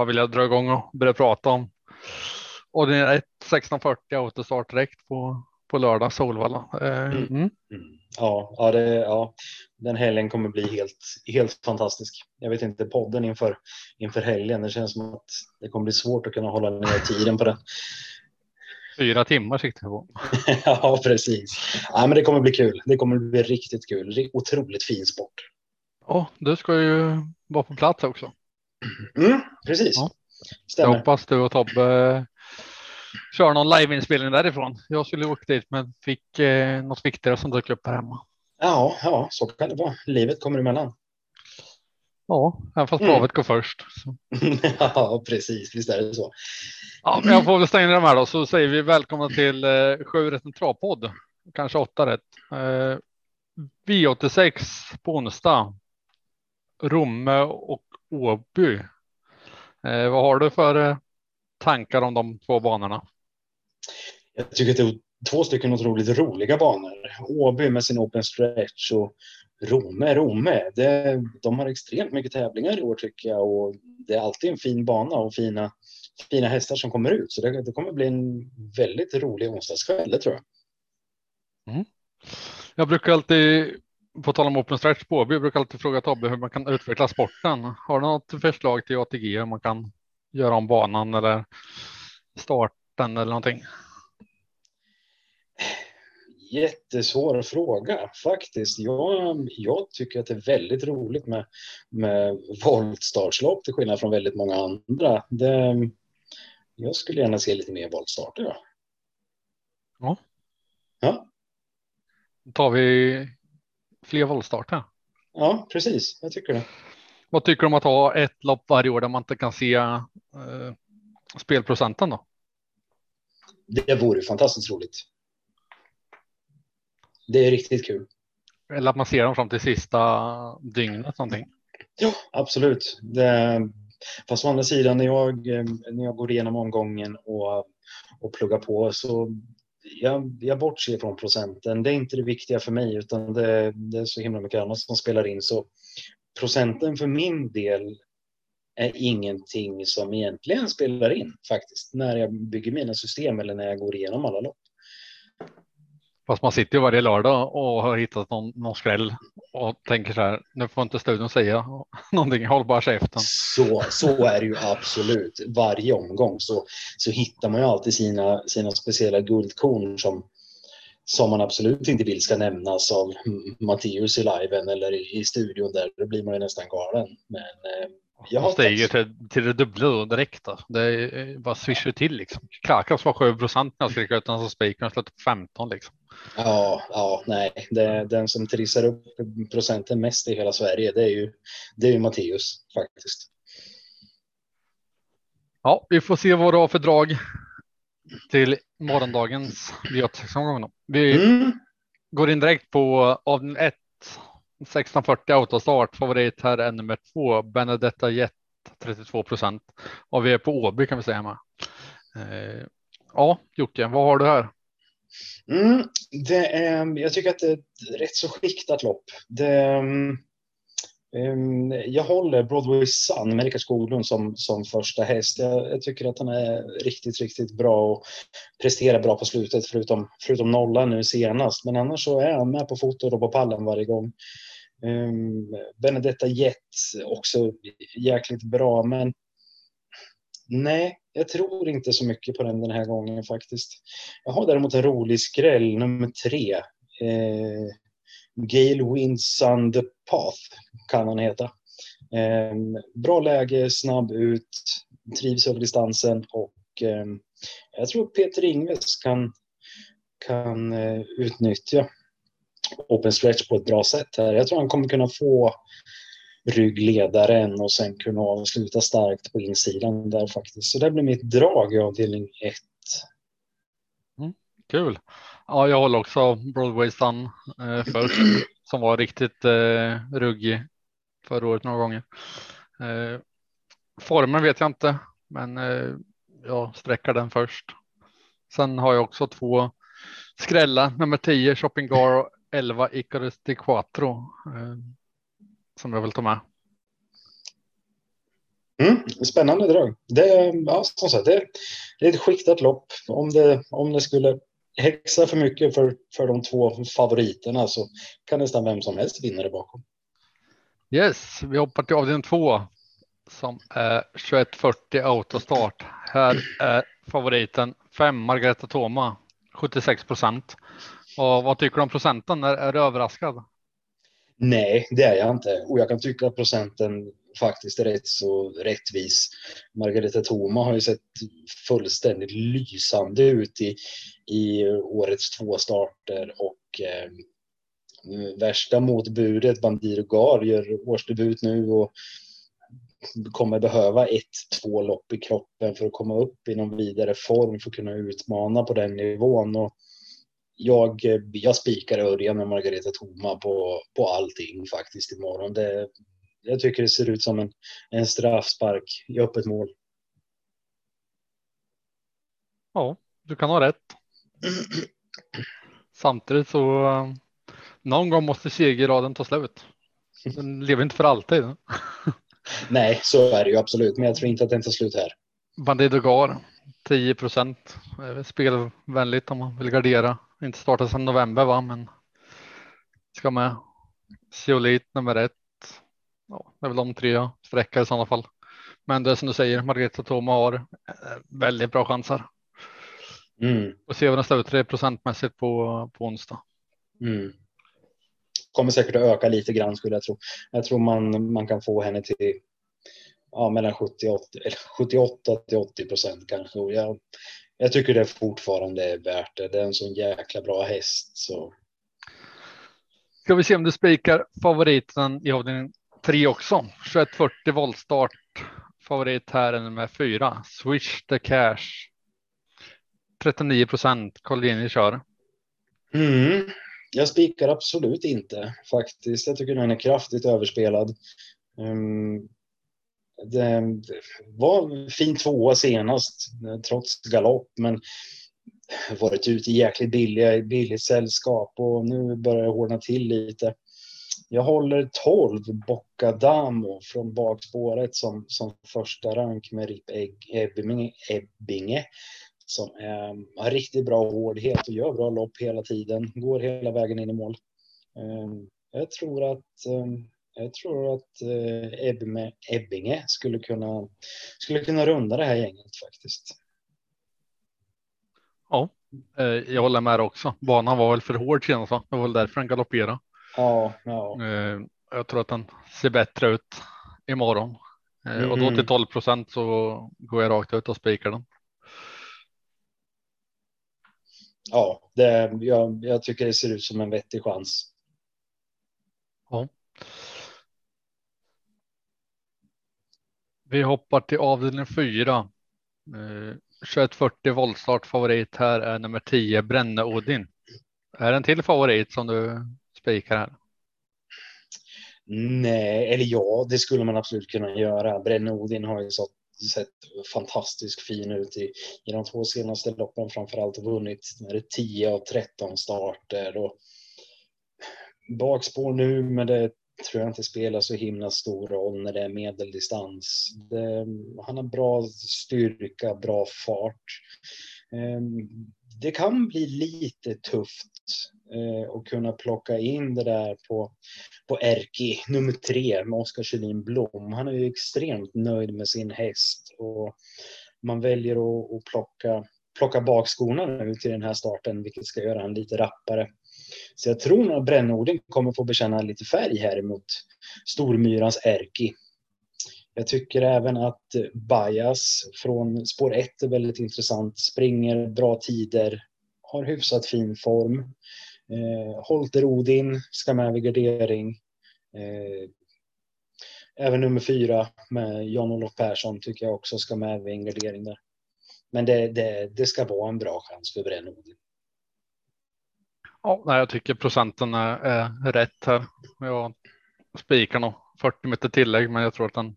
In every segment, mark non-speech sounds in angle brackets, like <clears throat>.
bara vilja dra igång och börja prata om. Och det är ett 1640 autostart direkt på, på lördag Solvalla. Eh, Mm. mm. Mm. Ja, ja, det, ja, den helgen kommer bli helt, helt fantastisk. Jag vet inte, podden inför, inför helgen, det känns som att det kommer bli svårt att kunna hålla ner tiden på den. Fyra timmar siktar jag på. <laughs> ja, precis. Ja, men det kommer bli kul. Det kommer bli riktigt kul. Otroligt fin sport. Ja, du ska ju vara på plats också. Mm, precis. Ja. Jag hoppas du och Tobbe kör någon liveinspelning därifrån. Jag skulle åka dit men fick eh, något viktigare som dök upp här hemma. Ja, ja, så kan det vara. Livet kommer emellan. Ja, även fast Mm. går först. <laughs> Ja, precis. Visst är det så. Ja, men jag får väl stänga de här då så säger vi välkomna till eh, Sju rätt en travpodd. Kanske åtta rätt. Eh, V86 på onsdag. Romme och Åby. Eh, vad har du för eh, tankar om de två banorna? Jag tycker att det är två stycken otroligt roliga banor. Åby med sin open stretch och Romme, Romme. Det, de har extremt mycket tävlingar i år tycker jag och det är alltid en fin bana och fina, fina hästar som kommer ut. Så det, det kommer bli en väldigt rolig onsdagskväll, det tror jag. Jag brukar alltid, på tal om open stretch på jag brukar alltid fråga Tobbe hur man kan utveckla sporten. Har du något förslag till ATG hur man kan göra om banan eller starten eller någonting? Jättesvår fråga faktiskt. Jag, jag tycker att det är väldigt roligt med, med voltstartslopp till skillnad från väldigt många andra. Det, jag skulle gärna se lite mer voltstarter. Ja. Ja. Ja, Då tar vi fler voltstarter. ja, precis. Jag tycker det. Vad tycker du om att ha ett lopp varje år där man inte kan se eh, spelprocenten då? Det vore fantastiskt roligt. Det är riktigt kul. Eller att man ser dem fram till sista dygnet någonting. Ja, absolut. Det, fast å andra sidan när jag, eh, när jag går igenom omgången och, och pluggar på så jag, jag bortser från procenten. Det är inte det viktiga för mig utan det, det är så himla mycket annat som spelar in. Så procenten för min del är ingenting som egentligen spelar in faktiskt när jag bygger mina system eller när jag går igenom alla lopp. Fast man sitter ju varje lördag och har hittat någon, någon skräll och tänker så här. Nu får inte studion säga <laughs> någonting. Håll bara käften. Så, så är det ju absolut. Varje omgång så, så hittar man ju alltid sina, sina speciella guldkorn som, som man absolut inte vill ska nämnas av Matteus i liven eller i, i studion där. Då blir man ju nästan galen. Men eh, jag Man stiger till, till det dubbla då direkt. Då. Det är bara swishar till liksom. Krakas var 7 procent när jag skrek ut den så spiken slutade på 15 liksom. Ja, ja, nej. Det, den som trissar upp procenten mest i hela Sverige det är ju, det är ju Matteus faktiskt. Ja, vi får se vad du har för drag till morgondagens V86-omgång. då. Vi Mm. går in direkt på avdelning 1. 1640 autostart. Favorit här är nummer två. Benedetta Jet 32 procent. Och vi är på Åby kan vi säga med. Eh, ja, Jocke, vad har du här? Mm, det är, jag tycker att det är ett rätt så skiktat lopp. Det, um, jag håller Broadway Sun med Skoglund som, som första häst. Jag, jag tycker att han är riktigt, riktigt bra och presterar bra på slutet förutom, förutom nollan nu senast. Men annars så är han med på fotot och på pallen varje gång. Ehm, Benedetta Jet också jäkligt bra, men nej, jag tror inte så mycket på den den här gången faktiskt. Jag har däremot en rolig skräll, nummer tre. Eh, Gale Winds on the Path kan han heta. Eh, bra läge, snabb ut, trivs över distansen och eh, jag tror Peter Ingves kan, kan eh, utnyttja open stretch på ett bra sätt här. Jag tror han kommer kunna få ryggledaren och sen kunna avsluta starkt på insidan där faktiskt. Så det blir mitt drag i avdelning 1. Mm, kul. Ja, jag håller också Broadway Sun eh, först som var riktigt eh, ruggig förra året några gånger. Eh, formen vet jag inte, men eh, jag sträcker den först. Sen har jag också två skrälla nummer 10 Shopping Gar 11 Icarus Di Quattro eh, som jag vill ta med. Mm, spännande drag. Det, ja, som sagt, det, det är ett skiktat lopp. Om det, om det skulle häxa för mycket för, för de två favoriterna så kan nästan vem som helst vinna det bakom. Yes, vi hoppar till avdelning två som är 2140 autostart. Här är favoriten 5 Margareta Toma 76 procent. Och vad tycker du om procenten? Är, är du överraskad? Nej, det är jag inte. Och jag kan tycka att procenten faktiskt är rätt så rättvis. Margareta Thoma har ju sett fullständigt lysande ut i, i årets två starter och eh, värsta motbudet Bandir Gar gör årsdebut nu och kommer behöva ett, två lopp i kroppen för att komma upp i någon vidare form för att kunna utmana på den nivån. Och jag, jag spikar Örjan med Margareta Thoma på, på allting faktiskt imorgon. Det, jag tycker det ser ut som en, en straffspark i öppet mål. Ja, du kan ha rätt. <clears throat> Samtidigt så någon gång måste segerraden ta slut. Den lever inte för alltid. <laughs> Nej, så är det ju absolut, men jag tror inte att den tar slut här. Bandido Gar 10 procent spelvänligt om man vill gardera. Inte startat sedan november va, men ska med. Zeolit nummer ett ja, det är väl de tre jag sträcker i sådana fall. Men det är som du säger, Margareta Toma har eh, väldigt bra chanser. Mm. Och se vad den står ut procentmässigt på, på onsdag. Mm. Kommer säkert att öka lite grann skulle jag tro. Jag tror man, man kan få henne till ja, mellan 78, 78 till 80 procent kanske. Och jag, jag tycker det fortfarande är värt det. Det är en sån jäkla bra häst. Så. Ska vi se om du spikar favoriten i avdelning tre också. 2140 voltstart. Favorit här är nummer fyra. Swish the cash. 39 procent. Collini kör. Mm. Jag spikar absolut inte faktiskt. Jag tycker den är kraftigt överspelad. Um, det var fin tvåa senast trots galopp, men varit ute i jäkligt billiga, billigt sällskap och nu börjar det hårdna till lite. Jag håller 12 Boccadamo från bakspåret som, som första rank med Rip Ebbinge, Ebbinge som är, har riktigt bra hårdhet och gör bra lopp hela tiden. Går hela vägen in i mål. Ehm, jag tror att ehm, jag tror att eh, Ebbinge skulle kunna, skulle kunna runda det här gänget faktiskt. Ja, eh, jag håller med också. Banan var väl för hård senast, det var väl därför den galopperade. Ja, ja. Eh, jag tror att den ser bättre ut imorgon. Mm. Och då till 12 mm. procent så går jag rakt ut och spikar den. Ja, det, jag, jag tycker det ser ut som en vettig chans. Ja. Vi hoppar till avdelning 4. 2140 eh, voltstart favorit här är nummer 10 Bränne Odin. Är det en till favorit som du spikar här? Nej, eller ja, det skulle man absolut kunna göra. Brenne Odin har ju så, sett fantastiskt fin ut i, i de två senaste loppen, framförallt vunnit när det 10 av 13 starter. Och bakspår nu, men det tror jag inte spelar så himla stor roll när det är medeldistans. Det, han har bra styrka, bra fart. Ehm, det kan bli lite tufft eh, att kunna plocka in det där på, på Erki, nummer tre med Oskar Kjellin Blom. Han är ju extremt nöjd med sin häst och man väljer att, att plocka, plocka bakskorna nu till den här starten, vilket ska göra han lite rappare. Så jag tror nog att Brännorden kommer få bekänna lite färg här emot Stormyrans Erki. Jag tycker även att Bajas från spår 1 är väldigt intressant. Springer bra tider, har hyfsat fin form. Eh, Holter Odin ska med vid gardering. Eh, även nummer fyra med Jan-Olof Persson tycker jag också ska med vid en gardering där. Men det, det, det ska vara en bra chans för Bränn Odin. Ja, jag tycker procenten är, är rätt här. Jag spikar nog 40 meter tillägg, men jag tror att den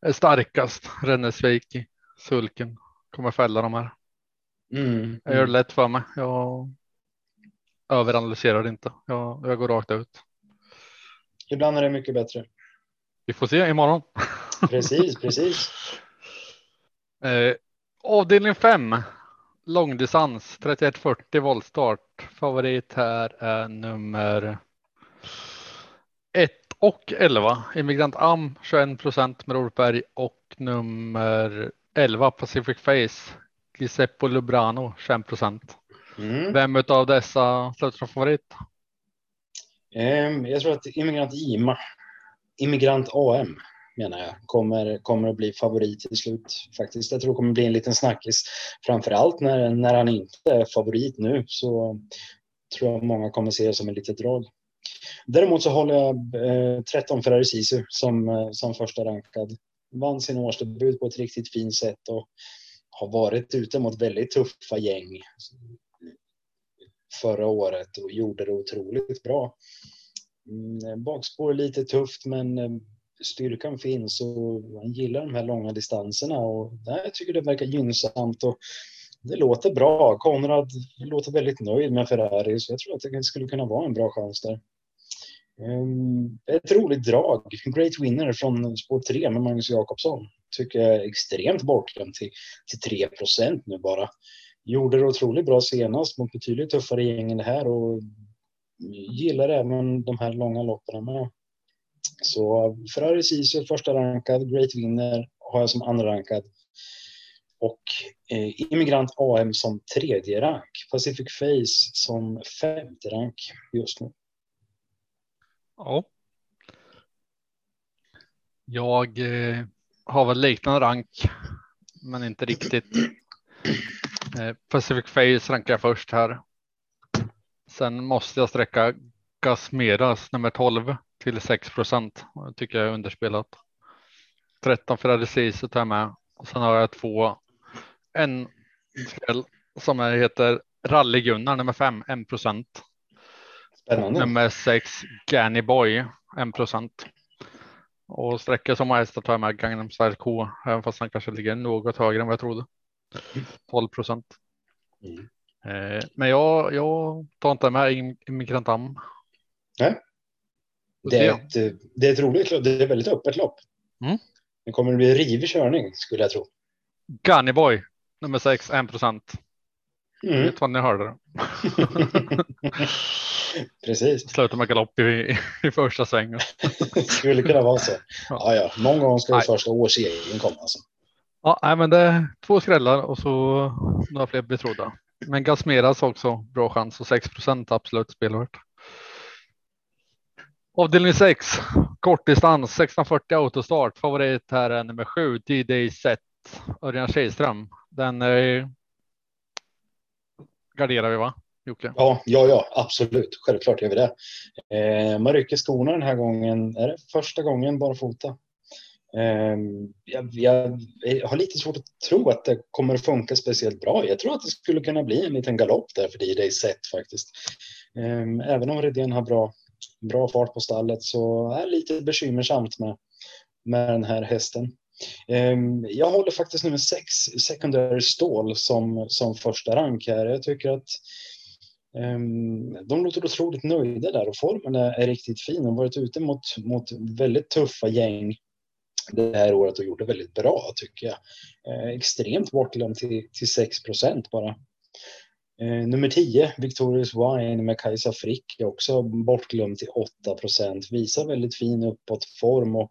är starkast. Rennesvik i sulken kommer fälla de här. Mm, jag gör det mm. lätt för mig. Jag överanalyserar inte. Jag, jag går rakt ut. Ibland är det mycket bättre. Vi får se imorgon. Precis, precis. <laughs> Eh, avdelning 5. Långdistans 3140 voltstart. Favorit här är nummer 1 och 11. Immigrant Am 21 procent med Robert Berg och nummer 11 Pacific Face. Giuseppe Lubrano 21 procent. Mm. Vem av dessa slutar som favorit? Ehm, jag tror att Immigrant IMA, Immigrant AM menar jag, kommer, kommer att bli favorit till slut faktiskt. Jag tror det kommer bli en liten snackis. Framför allt när, när han inte är favorit nu så tror jag många kommer se det som ett litet drag. Däremot så håller jag eh, 13 Ferrari Sisu som, eh, som första rankad. Vann sin årsdebut på ett riktigt fint sätt och har varit ute mot väldigt tuffa gäng förra året och gjorde det otroligt bra. Mm, bakspår lite tufft men eh, styrkan finns och han gillar de här långa distanserna och jag tycker det verkar gynnsamt och det låter bra. Konrad låter väldigt nöjd med Ferrari så jag tror att det skulle kunna vara en bra chans där. Ehm, ett roligt drag, Great Winner från spår 3 med Magnus Jakobsson. Tycker jag är extremt bortglömd till, till 3% nu bara. Gjorde det otroligt bra senast mot betydligt tuffare gäng än det här och gillar även de här långa loppen med. Så Ferrari Sisu första rankad, Great Winner har jag som andra rankad. Och eh, Immigrant AM som tredje rank. Pacific Face som femte rank just nu. Ja. Jag eh, har väl liknande rank, men inte riktigt. <clears throat> Eh, Pacific Face rankar jag först här. Sen måste jag sträcka Gasmeras nummer 12 till 6 procent. tycker jag är underspelat. 13 Ferrari Ciso tar jag med och sen har jag två. En skräll som heter Rally Gunnar nummer 5, 1 procent. Nummer 6 Ganny Boy 1 procent. Och sträckor som hästar tar jag med Gangnam Style K, även fast han kanske ligger något högre än vad jag trodde. 12 procent. Mm. Eh, men jag, jag tar inte med Immigrantam. Nej. Det är, ett, det är ett roligt lopp. Det är ett väldigt öppet lopp. Mm. Det kommer att bli rivig körning skulle jag tro. Gunnyboy nummer 6, 1 procent. Mm. Vet vad ni hörde det. <laughs> Precis. Slutar med galopp i, i första svängen. <laughs> skulle kunna vara så. Ja, ja. Någon gång ska det första årsserien komma. Alltså. Ja, nej, men det är två skrällar och så några fler betrodda. Men Gasmeras också bra chans och 6 procent absolut spelvärt. Avdelning 6, kortdistans 1640 autostart. Favorit här är nummer 7, D-Day Set, Örjan Kihlström. Den eh, garderar vi va? Jocke? Ja, ja, ja, absolut. Självklart gör vi det. Eh, man rycker skorna den här gången. Är det första gången barfota? Eh, jag, jag, jag har lite svårt att tro att det kommer att funka speciellt bra. Jag tror att det skulle kunna bli en liten galopp där för D-Day Set faktiskt. Eh, även om Redén har bra bra fart på stallet så är det lite bekymmersamt med, med den här hästen. Ehm, jag håller faktiskt nummer sex secondary stål som, som första rank här. Jag tycker att um, de låter otroligt nöjda där och formen är, är riktigt fin. De har varit ute mot, mot väldigt tuffa gäng det här året och gjort det väldigt bra tycker jag. Ehm, extremt bortglömd till, till 6 procent bara. Eh, nummer 10, Victorious Wine med Kajsa Frick, är också bortglömd till 8 procent. Visar väldigt fin uppåtform och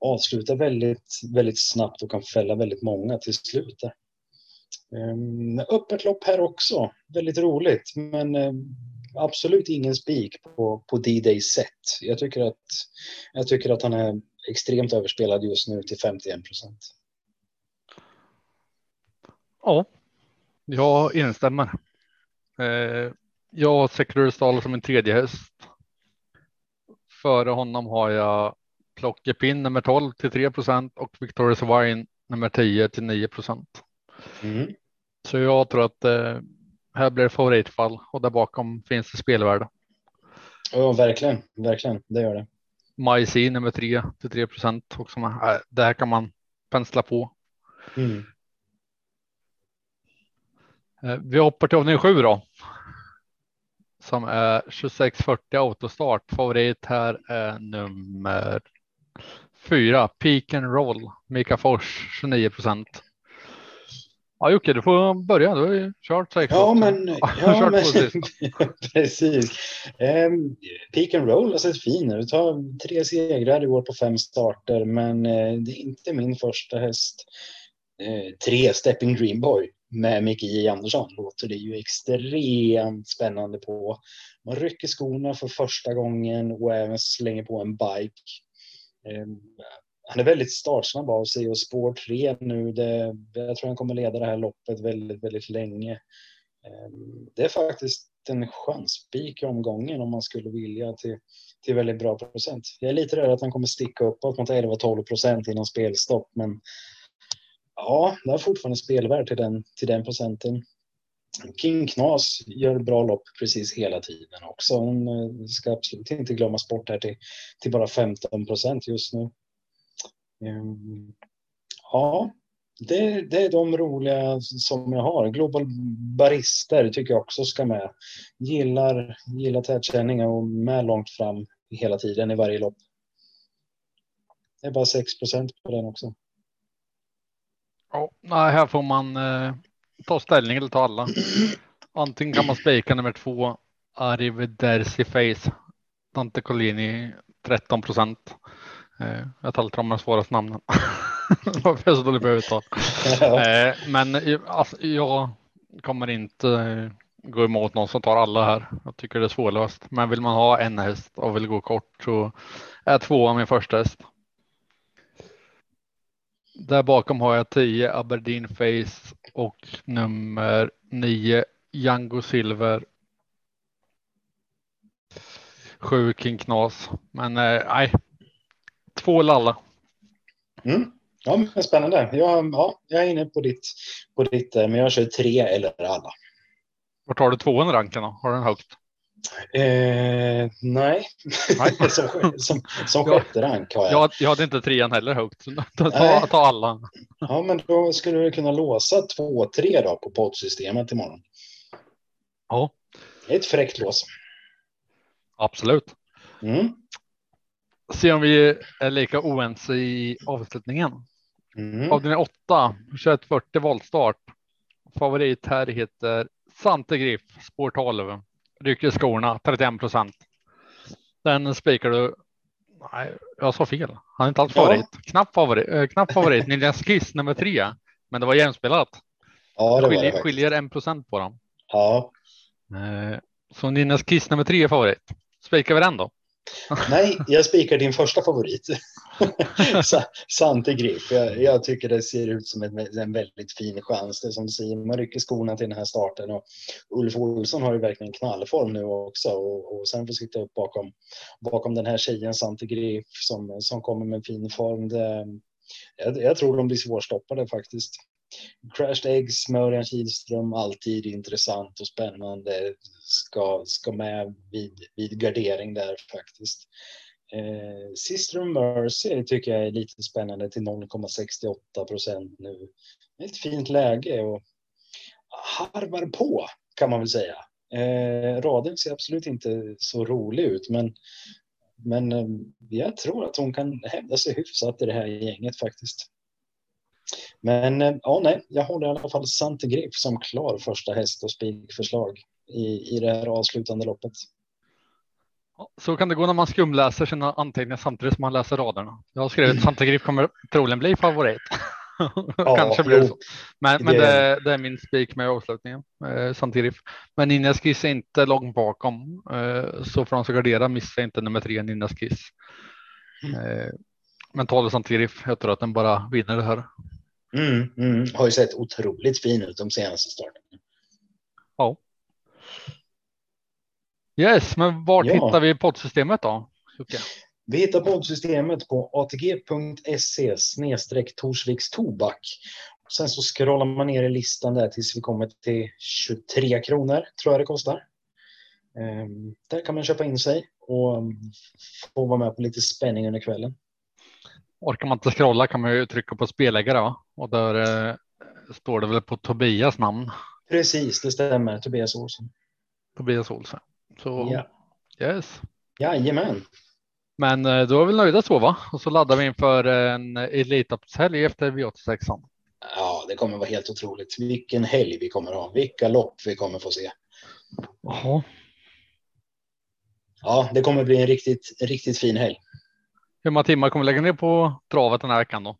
avslutar väldigt, väldigt snabbt och kan fälla väldigt många till slut. Där. Eh, öppet lopp här också, väldigt roligt, men eh, absolut ingen spik på, på D-Day set. Jag tycker, att, jag tycker att han är extremt överspelad just nu till 51 procent. Ja, jag instämmer. Eh, jag har Secretary som en tredje häst. Före honom har jag Plockepinn nummer 12 till 3 procent och Victoria's Wine nummer 10 till 9 procent. Mm. Så jag tror att eh, här blir det favoritfall och där bakom finns det spelvärde. Ja, verkligen, verkligen, det gör det. Majsi nummer 3 till 3 procent också. Äh, det här kan man pensla på. Mm. Eh, vi hoppar till avdelning 7 då. Som är 2640 autostart. Favorit här är nummer Fyra, Peak and Roll, Mika Fors 29 procent. Ja Jocke, du får börja. Du har ju kört sex. Ja, men, <laughs> ja, men <laughs> precis. Um, peak and roll har sett fin ut. Har tre segrar i år på fem starter, men uh, det är inte min första häst. Uh, tre Stepping Dreamboy med Micke J Andersson låter det ju extremt spännande på. Man rycker skorna för första gången och även slänger på en bike. Ehm, han är väldigt startsnabb av sig och spår 3 nu. Det, jag tror han kommer leda det här loppet väldigt, väldigt länge. Ehm, det är faktiskt en chanspik i omgången om man skulle vilja till, till väldigt bra procent. Jag är lite rädd att han kommer sticka uppåt mot 11-12 procent innan spelstopp, men ja, det är fortfarande spelvärd till den, till den procenten. King Knas gör bra lopp precis hela tiden också. Hon eh, ska absolut inte glömmas bort här till, till bara 15 procent just nu. Ehm, ja, det, det, är de roliga som jag har. Global Barister tycker jag också ska med. Gillar, gillar tätkänningar och med långt fram hela tiden i varje lopp. Det är bara 6% på den också. Ja, nej, här får man eh, ta ställning eller ta alla. Antingen kan man spika nummer två, Arrivederci Face, Dante Collini 13 procent. Eh, jag talar om de svåraste namnen. <laughs> Varför jag så dålig på uttal? <laughs> Eh, men alltså, jag kommer inte eh, gå emot någon som tar alla här. Jag tycker det är svårlöst. Men vill man ha en häst och vill gå kort så är tvåa min första häst. Där bakom har jag 10 Aberdeen Face och nummer 9 Django Silver. Sju King Knas. Men nej, Två lalla. Mm. Ja, men spännande. Jag, ja, jag är inne på ditt, på ditt, eh, men jag kör tre eller alla. Vart har du tvåan i ranken då? Har du den högt? Eh, nej, nej. <laughs> som, som, som sjätte rank har jag. jag. Jag hade inte trean heller högt. <laughs> Ta, ta, ta alla. Ja, men då skulle du kunna låsa två, tre då på poddsystemet imorgon. Ja. Ett fräckt lås. Absolut. Mm se om vi är lika oense i avslutningen. Mm. Avdelning 8, 2140 voltstart. Favorit här heter Sante Griff, spår 12. Rycker skorna 31 procent. Den spikar du. Nej, jag sa fel. Han är inte alls favorit. Ja. Knapp favorit. Äh, knapp favorit. Niljan Skiss nummer tre. Men det var jämspelat. Ja, det skiljer, var det skiljer en procent på dem. Ja. Eh, så Niljan Skiss nummer tre är favorit. Spikar vi den då? <laughs> Nej, jag spikar din första favorit. <laughs> Sante Griff. Jag, jag, tycker det ser ut som en, en väldigt fin chans. Det som du säger, man rycker skorna till den här starten och Ulf Olsson har ju verkligen knallform nu också och, och sen får sitta upp bakom, bakom den här tjejen Sante Griff som, som kommer med fin form. Det, jag, jag tror de blir svårstoppade faktiskt. Crashed Eggs med Örjan Kihlström, alltid intressant och spännande. Ska, ska med vid, vid gardering där faktiskt. Eh, Sister Mercy tycker jag är lite spännande till 0,68 procent nu. Ett fint läge och harvar på kan man väl säga. Eh, raden ser absolut inte så rolig ut, men, men eh, jag tror att hon kan hävda sig hyfsat i det här gänget faktiskt. Men eh, ja, nej, jag håller i alla fall Sante Grip som klar första häst och spikförslag i, i det här avslutande loppet. Så kan det gå när man skumläser sina anteckningar samtidigt som man läser raderna. Jag har skrivit att Sante Grip kommer troligen bli favorit. <laughs> Ja, Kanske blir det så. Men, men det, det, är min spik med avslutningen. Eh, Santirif. Men Ninjas Skiss är inte långt bakom. Eh, så för de ska gardera missa inte nummer tre Ninjas Skiss. Mm. Eh, men 12 Santirif. Jag tror att den bara vinner det här. Mm, mm. Har ju sett otroligt fin ut de senaste starterna. Ja. Yes, men vart ja. hittar vi poddsystemet då? Okay. Vi hittar poddsystemet på atg.se snedstreck Torsviks tobak. Sen så scrollar man ner i listan där tills vi kommer till 23 kronor tror jag det kostar. Um, där kan man köpa in sig och få vara med på lite spänning under kvällen. Orkar man inte scrolla kan man ju trycka på spelägare va? och där eh, står det väl på Tobias namn. Precis, det stämmer. Tobias Olsson. Tobias Olsson. Så ja. yes. Jajamän. Men eh, då är vi nöjda så va? Och så laddar vi inför en Elitloppshelg efter V86. Ja, det kommer vara helt otroligt. Vilken helg vi kommer ha. Vilka lopp vi kommer få se. Jaha. Ja, det kommer bli en riktigt, riktigt fin helg. Hur många timmar kommer lägga ner på travet den här veckan då?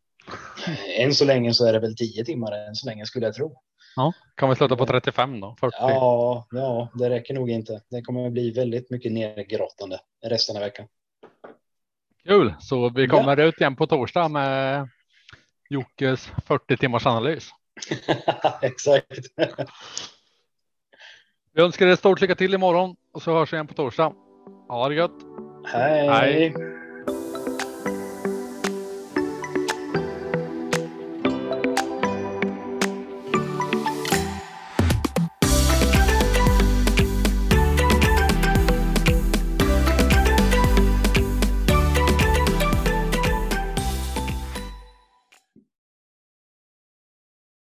Än så länge så är det väl tio timmar än så länge skulle jag tro. Ja, kan vi sluta på 35 då? 40? Ja, ja, det räcker nog inte. Det kommer att bli väldigt mycket nedgrottande resten av veckan. Kul, så vi kommer ja. ut igen på torsdag med Jockes 40 timmars analys. <laughs> Exakt. Vi önskar er stort lycka till imorgon och så hörs vi igen på torsdag. Ha det gött. Hej. Hej.